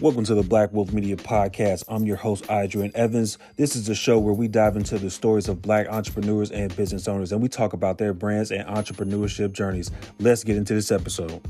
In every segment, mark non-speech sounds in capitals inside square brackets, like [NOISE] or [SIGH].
Welcome to the Black Wealth Media Podcast. I'm your host, Adrian Evans. This is a show where we dive into the stories of Black entrepreneurs and business owners, and we talk about their brands and entrepreneurship journeys. Let's get into this episode.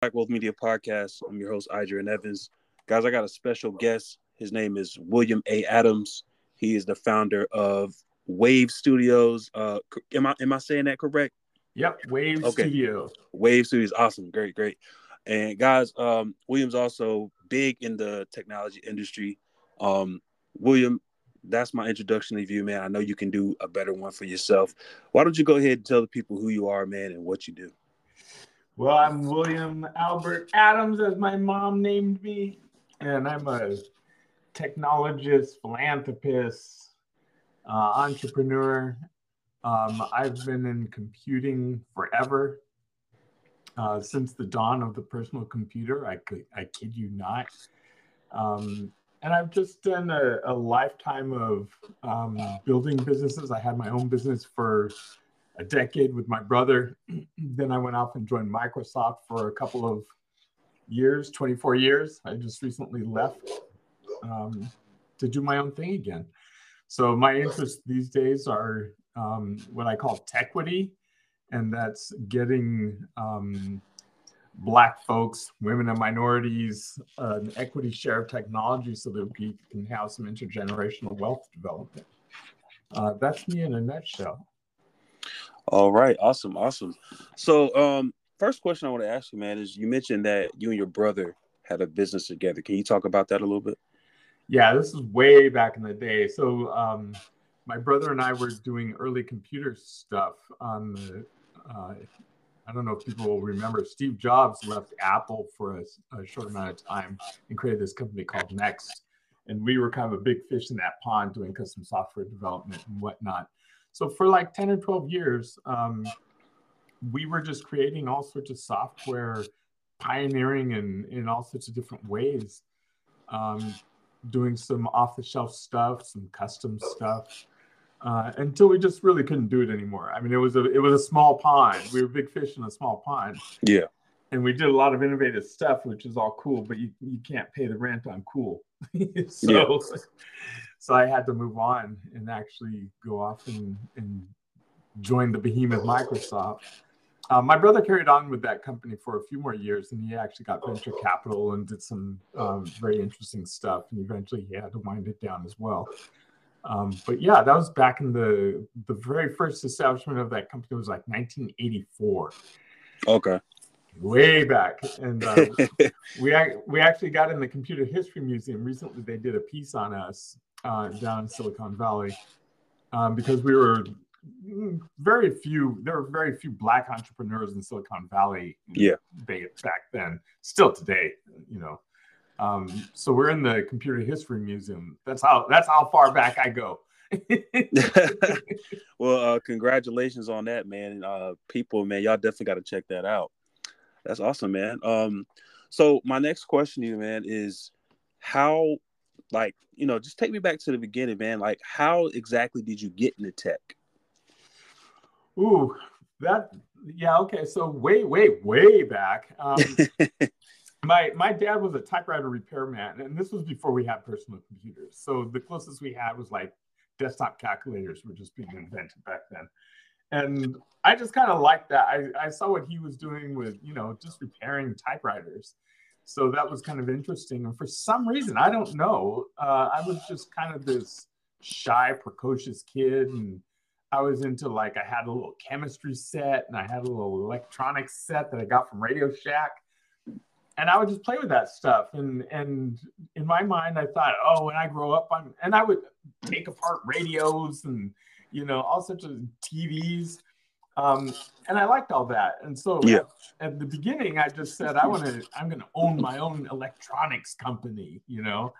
Black Wealth Media Podcast. I'm your host, Adrian Evans. Guys, I got a special guest. His name is William A. Adams. He is the founder of WAAV Studios. Uh, am I am I saying that correct? Yep, WAAV okay. Studios. WAAV Studios, awesome, great, great. And guys, um, William's also big in the technology industry. Um, William, that's my introduction to you, man. I know you can do a better one for yourself. Why don't you go ahead and tell the people who you are, man, and what you do? Well, I'm William Albert Adams, as my mom named me, and I'm a technologist, philanthropist, uh, entrepreneur. Um, I've been in computing forever, uh, since the dawn of the personal computer. I, I kid you not. Um, and I've just done a, a lifetime of um, building businesses. I had my own business for a decade with my brother. [CLEARS THROAT] then I went off and joined Microsoft for a couple of years, 24 years. I just recently left um, to do my own thing again. So my interests these days are um, what I call tequity, and that's getting um, black folks, women and minorities, uh, an equity share of technology so that we can have some intergenerational wealth development. Uh, that's me in a nutshell. All right, awesome, awesome. So, um, first question I want to ask you, man, is you mentioned that you and your brother had a business together. Can you talk about that a little bit? Yeah, this is way back in the day. So um, my brother and I were doing early computer stuff on the. Uh, I don't know if people will remember. Steve Jobs left Apple for a, a short amount of time and created this company called NeXT, and we were kind of a big fish in that pond doing custom software development and whatnot. So for like ten or twelve years, um, we were just creating all sorts of software, pioneering in in all sorts of different ways. Um, doing some off the shelf stuff, some custom stuff, uh, until we just really couldn't do it anymore. I mean, it was a it was a small pond. We were big fish in a small pond. Yeah. And we did a lot of innovative stuff, which is all cool, but you, you can't pay the rent on cool. [LAUGHS] so, yeah. so I had to move on and actually go off and, and join the behemoth Microsoft. Uh, my brother carried on with that company for a few more years, and he actually got venture capital and did some um, very interesting stuff. And eventually, he had to wind it down as well. Um, but yeah, that was back in the the very first establishment of that company was like 1984. Okay. Way back, and uh, [LAUGHS] we we actually got in the Computer History Museum recently. They did a piece on us uh, down in Silicon Valley um, because we were very few there were very few black entrepreneurs in silicon valley yeah. back then. Still today you know. Um, so we're in the computer history museum. That's how that's how far back i go. [LAUGHS] Well uh, congratulations on that man. Uh, people man y'all definitely got to check that out. That's awesome man. Um, so my next question to you man is how like you know just take me back to the beginning man. Like how exactly did you get into tech Ooh, that yeah, okay. So way, way, way back. Um, [LAUGHS] my my dad was a typewriter repairman, and this was before we had personal computers. So the closest we had was like desktop calculators were just being invented back then. And I just kind of liked that. I, I saw what he was doing with, you know, just repairing typewriters. So that was kind of interesting. And for some reason, I don't know, uh, I was just kind of this shy, precocious kid and I was into like I had a little chemistry set and I had a little electronics set that I got from Radio Shack. And I would just play with that stuff. And and in my mind, I thought, oh, when I grow up, I'm and I would take apart radios and you know all sorts of TVs. Um, and I liked all that. And so yeah. at, the beginning, I just said, I want to, I'm going to own my own electronics company, you know,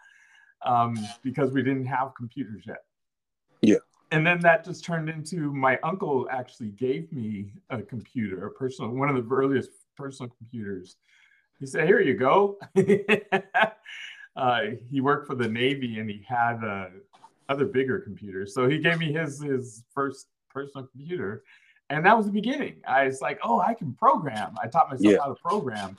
um, because we didn't have computers yet. Yeah and then that just turned into my uncle actually gave me a computer, a personal, one of the earliest personal computers. He said, "Here you go." [LAUGHS] uh, he worked for the Navy, and he had a, other bigger computers. So he gave me his his first personal computer, and that was the beginning. I was like, oh, I can program. I taught myself yeah. how to program,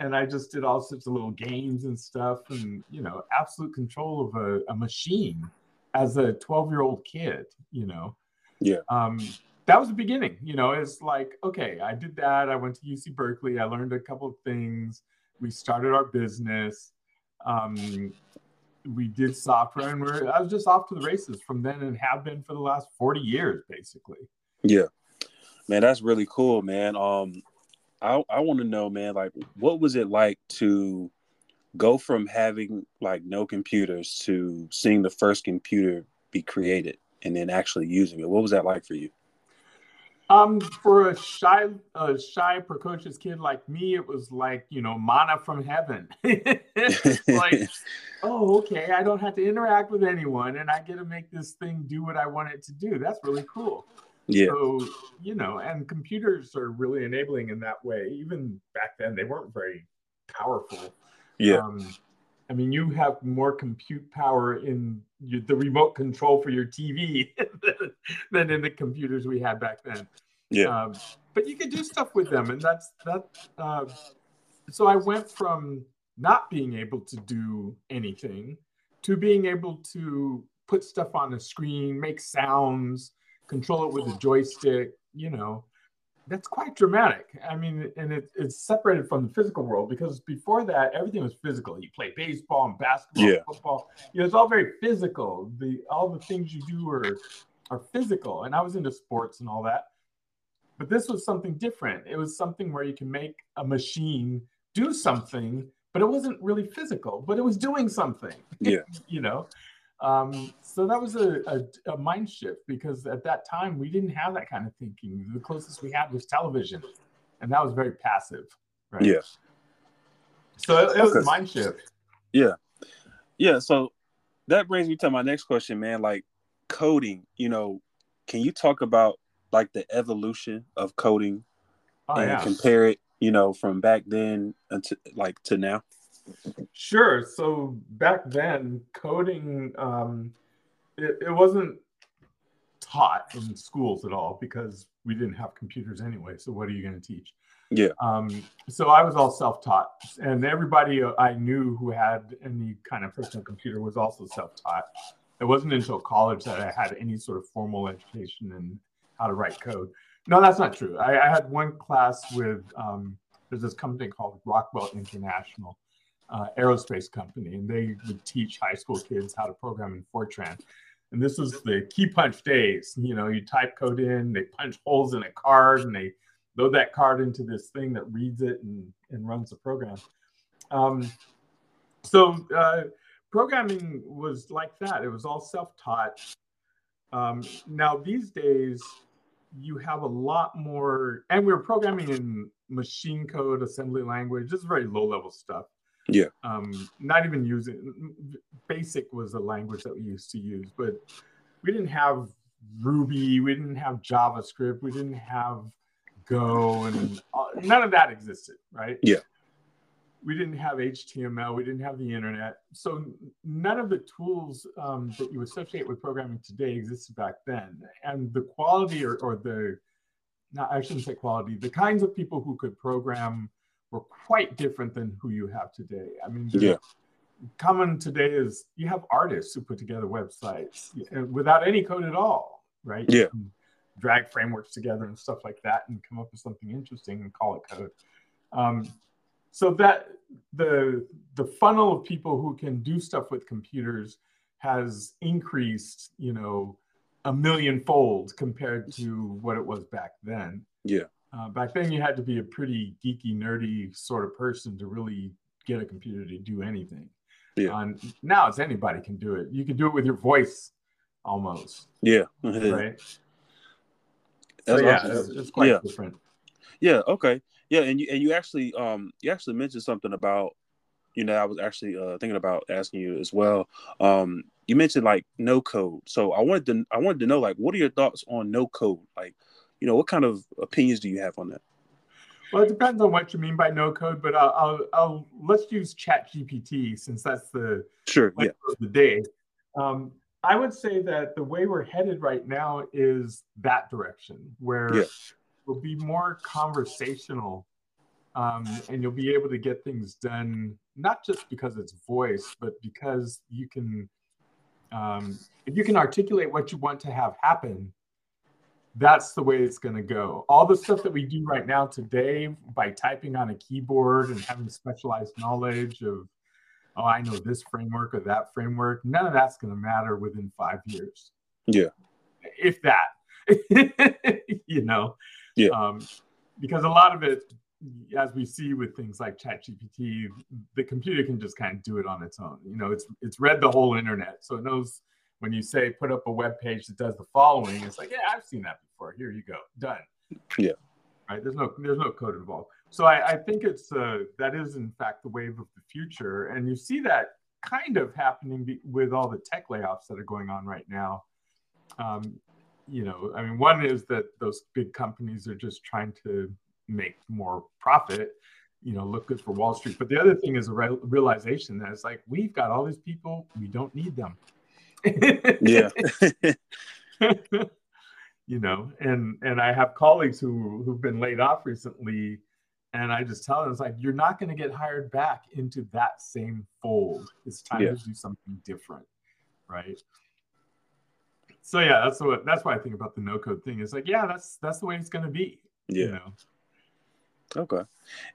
and I just did all sorts of little games and stuff, and you know, absolute control of a, a machine as a 12 year old kid. You know, yeah. Um, that was the beginning. You know, it's like, okay, I did that. I went to UC Berkeley. I learned a couple of things. We started our business. Um, we did software, and we're I was just off to the races from then, and have been for the last 40 years, basically. Yeah, man, that's really cool, man. Um, I I want to know, man, like, what was it like to go from having like no computers to seeing the first computer be created and then actually using it? What was that like for you? Um, for a shy, a shy, precocious kid like me, it was like you know, mana from heaven. [LAUGHS] [LAUGHS] like, oh, okay, I don't have to interact with anyone, and I get to make this thing do what I want it to do. That's really cool. Yeah. So you know, and computers are really enabling in that way. Even back then, they weren't very powerful. Yeah. Um, I mean, you have more compute power in your, the remote control for your TV [LAUGHS] than in the computers we had back then. Yeah. Um, but you could do stuff with them, and that's that. Uh, so I went from not being able to do anything to being able to put stuff on the screen, make sounds, control it with a joystick. You know, that's quite dramatic. I mean, and it, it's separated from the physical world because before that, everything was physical. You play baseball and basketball, yeah. football. You know, it's all very physical. The all the things you do are are physical. And I was into sports and all that. But this was something different. It was something where you can make a machine do something, but it wasn't really physical, but it was doing something. [LAUGHS] Yeah. you know? Um, so that was a, a, a, mind shift because at that time we didn't have that kind of thinking. The closest we had was television, and that was very passive. Right? Yeah. So it, it was a mind shift. Yeah. Yeah. So that brings me to my next question, man. Like coding, you know, can you talk about like the evolution of coding oh, and yeah. compare it, you know, from back then until like to now? Sure. So back then, coding um, it, it wasn't taught in schools at all because we didn't have computers anyway. So what are you going to teach? Yeah. Um, so I was all self-taught, and everybody I knew who had any kind of personal computer was also self-taught. It wasn't until college that I had any sort of formal education in how to write code. No, that's not true. I, I had one class with um, there's this company called Rockwell International, uh, aerospace company, and they would teach high school kids how to program in Fortran. And this was the key punch days. You know, you type code in, they punch holes in a card, and they load that card into this thing that reads it and, and runs the program. Um, so uh, programming was like that. It was all self-taught. Um, now these days, you have a lot more, and we were programming in machine code, assembly language. This is very low-level stuff. Yeah. Um, not even using basic was the language that we used to use, but we didn't have Ruby, we didn't have JavaScript, we didn't have Go, and none of that existed, right? Yeah. We didn't have HTML, we didn't have the internet. So none of the tools um, that you associate with programming today existed back then. And the quality or, or the, not, I shouldn't say quality, the kinds of people who could program were quite different than who you have today. I mean, yeah. common today is you have artists who put together websites without any code at all, right? Yeah. drag frameworks together and stuff like that and come up with something interesting and call it code. Um, so that the the funnel of people who can do stuff with computers has increased, you know, a million fold compared to what it was back then. Yeah. Uh, back then, you had to be a pretty geeky, nerdy sort of person to really get a computer to do anything. Yeah. Now it's anybody can do it. You can do it with your voice, almost. Yeah. right. So, yeah, awesome. it's quite yeah. different. Yeah. Okay. Yeah, and you and you actually um you actually mentioned something about you know I was actually uh, thinking about asking you as well. Um, you mentioned like no code, so I wanted to I wanted to know like what are your thoughts on no code? Like you know, what kind of opinions do you have on that? Well, it depends on what you mean by no code, but I'll, I'll, I'll let's use ChatGPT since that's the sure yeah. the day. Um, I would say that the way we're headed right now is that direction, where yeah. we'll be more conversational, um, and you'll be able to get things done not just because it's voice, but because you can, um, if you can articulate what you want to have happen, that's the way it's going to go. All the stuff that we do right now today by typing on a keyboard and having specialized knowledge of, oh, I know this framework or that framework, none of that's going to matter within five years. Yeah. If that, [LAUGHS] you know, yeah. Um, because a lot of it, as we see with things like ChatGPT, the computer can just kind of do it on its own. You know, it's it's read the whole internet, so it knows when you say put up a web page that does the following, it's like, yeah, I've seen that before. Here you go, done. Yeah. Right. There's no there's no code involved. So I, I think it's uh, that is in fact the wave of the future, and you see that kind of happening be- with all the tech layoffs that are going on right now. Um, you know, I mean, one is that those big companies are just trying to make more profit you know look good for wall street but the other thing is a re- realization that it's like we've got all these people we don't need them yeah. [LAUGHS] you know, and and I have colleagues who who've been laid off recently, and I just tell them it's like you're not going to get hired back into that same fold. It's time yeah. to do something different, right? So yeah, that's what that's why I think about the no code thing. It's like yeah, that's that's the way it's going to be. Yeah. You know? Okay.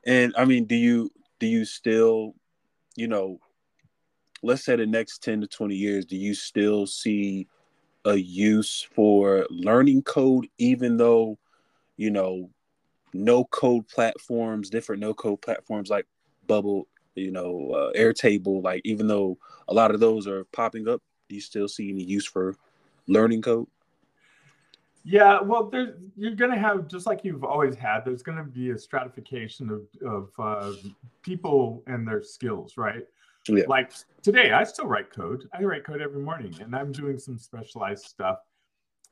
And I mean, do you do you still, you know, let's say the next 10 to 20 years, do you still see a use for learning code, even though, you know, no code platforms, different no code platforms like Bubble, you know, uh, Airtable, like even though a lot of those are popping up, do you still see any use for learning code? Yeah, well, there's you're going to have just like you've always had. There's going to be a stratification of of uh, people and their skills, right? Yeah. Like today, I still write code. I write code every morning, and I'm doing some specialized stuff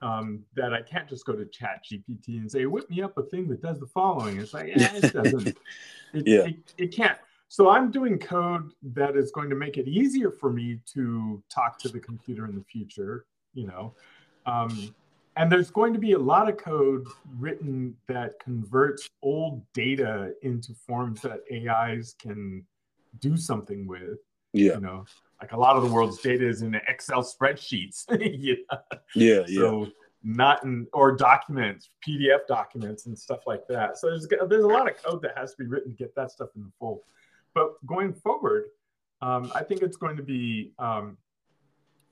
um, that I can't just go to ChatGPT and say, "Whip me up a thing that does the following." It's like, eh, it doesn't. [LAUGHS] It, yeah. It, it can't. So I'm doing code that is going to make it easier for me to talk to the computer in the future. You know. Um, and there's going to be a lot of code written that converts old data into forms that AIs can do something with. Yeah. You know, like a lot of the world's data is in Excel spreadsheets. [LAUGHS] yeah. Yeah. So not in or documents, PDF documents and stuff like that. So there's there's a lot of code that has to be written to get that stuff in the fold. But going forward, um, I think it's going to be um,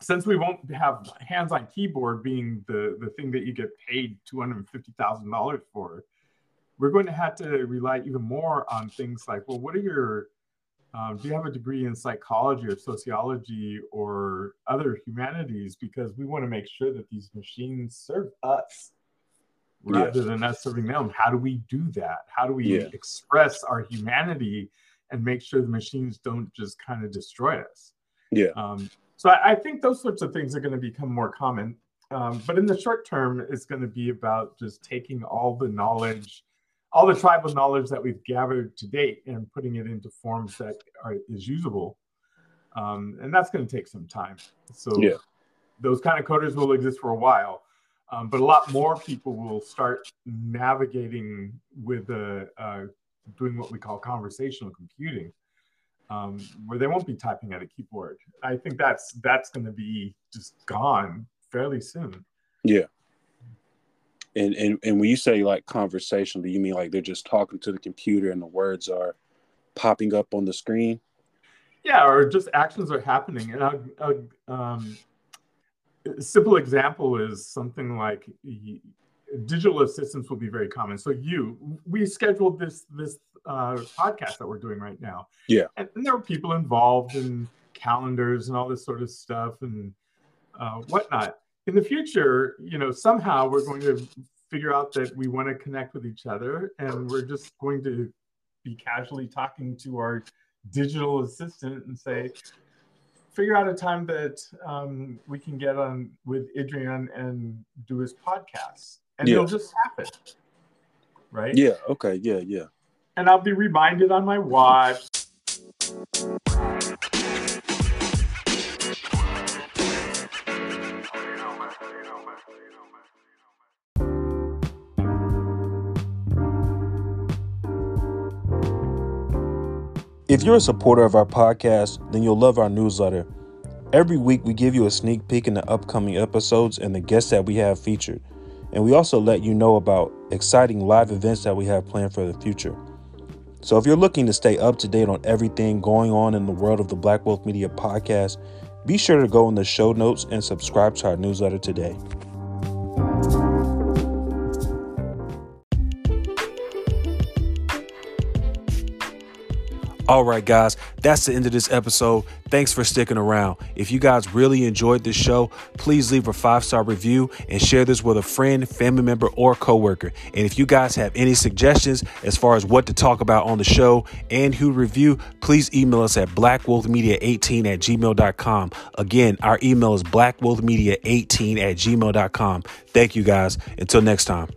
since we won't have hands-on keyboard being the the thing that you get paid two hundred and fifty thousand dollars for, we're going to have to rely even more on things like, well, what are your um, do you have a degree in psychology or sociology or other humanities? Because we want to make sure that these machines serve us rather yeah. than us serving them. How do we do that? How do we yeah. express our humanity and make sure the machines don't just kind of destroy us? Yeah. Um, so I, I, think those sorts of things are going to become more common. Um, but in the short term, it's going to be about just taking all the knowledge all the tribal knowledge that we've gathered to date and putting it into forms that are is usable. Um, and that's going to take some time. So yeah. those kind of coders will exist for a while, um, but a lot more people will start navigating with uh, uh, doing what we call conversational computing, um, where they won't be typing at a keyboard. I think that's that's going to be just gone fairly soon. Yeah. And, and and when you say like conversation, do you mean like they're just talking to the computer and the words are popping up on the screen? Yeah, or just actions are happening. And a, a, um, a simple example is something like digital assistants will be very common. So you, we scheduled this this uh, podcast that we're doing right now. Yeah, and, and there were people involved in calendars and all this sort of stuff and uh, whatnot in the future, you know, somehow we're going to figure out that we want to connect with each other and we're just going to be casually talking to our digital assistant and say, figure out a time that um, we can get on with Adrian and do his podcast. And yeah. it'll just happen. Right? Yeah. Okay. Yeah. Yeah. And I'll be reminded on my watch. If you're a supporter of our podcast, then you'll love our newsletter. Every week, we give you a sneak peek in the upcoming episodes and the guests that we have featured. And we also let you know about exciting live events that we have planned for the future. So if you're looking to stay up to date on everything going on in the world of the Black Wealth Media podcast, be sure to go in the show notes and subscribe to our newsletter today. All right, guys, that's the end of this episode. Thanks for sticking around. If you guys really enjoyed this show, please leave a five star review and share this with a friend, family member, or coworker. And if you guys have any suggestions as far as what to talk about on the show and who to review, please email us at blackwealthmedia18 at gmail.com. Again, our email is blackwealthmedia18 at gmail.com. Thank you guys. Until next time.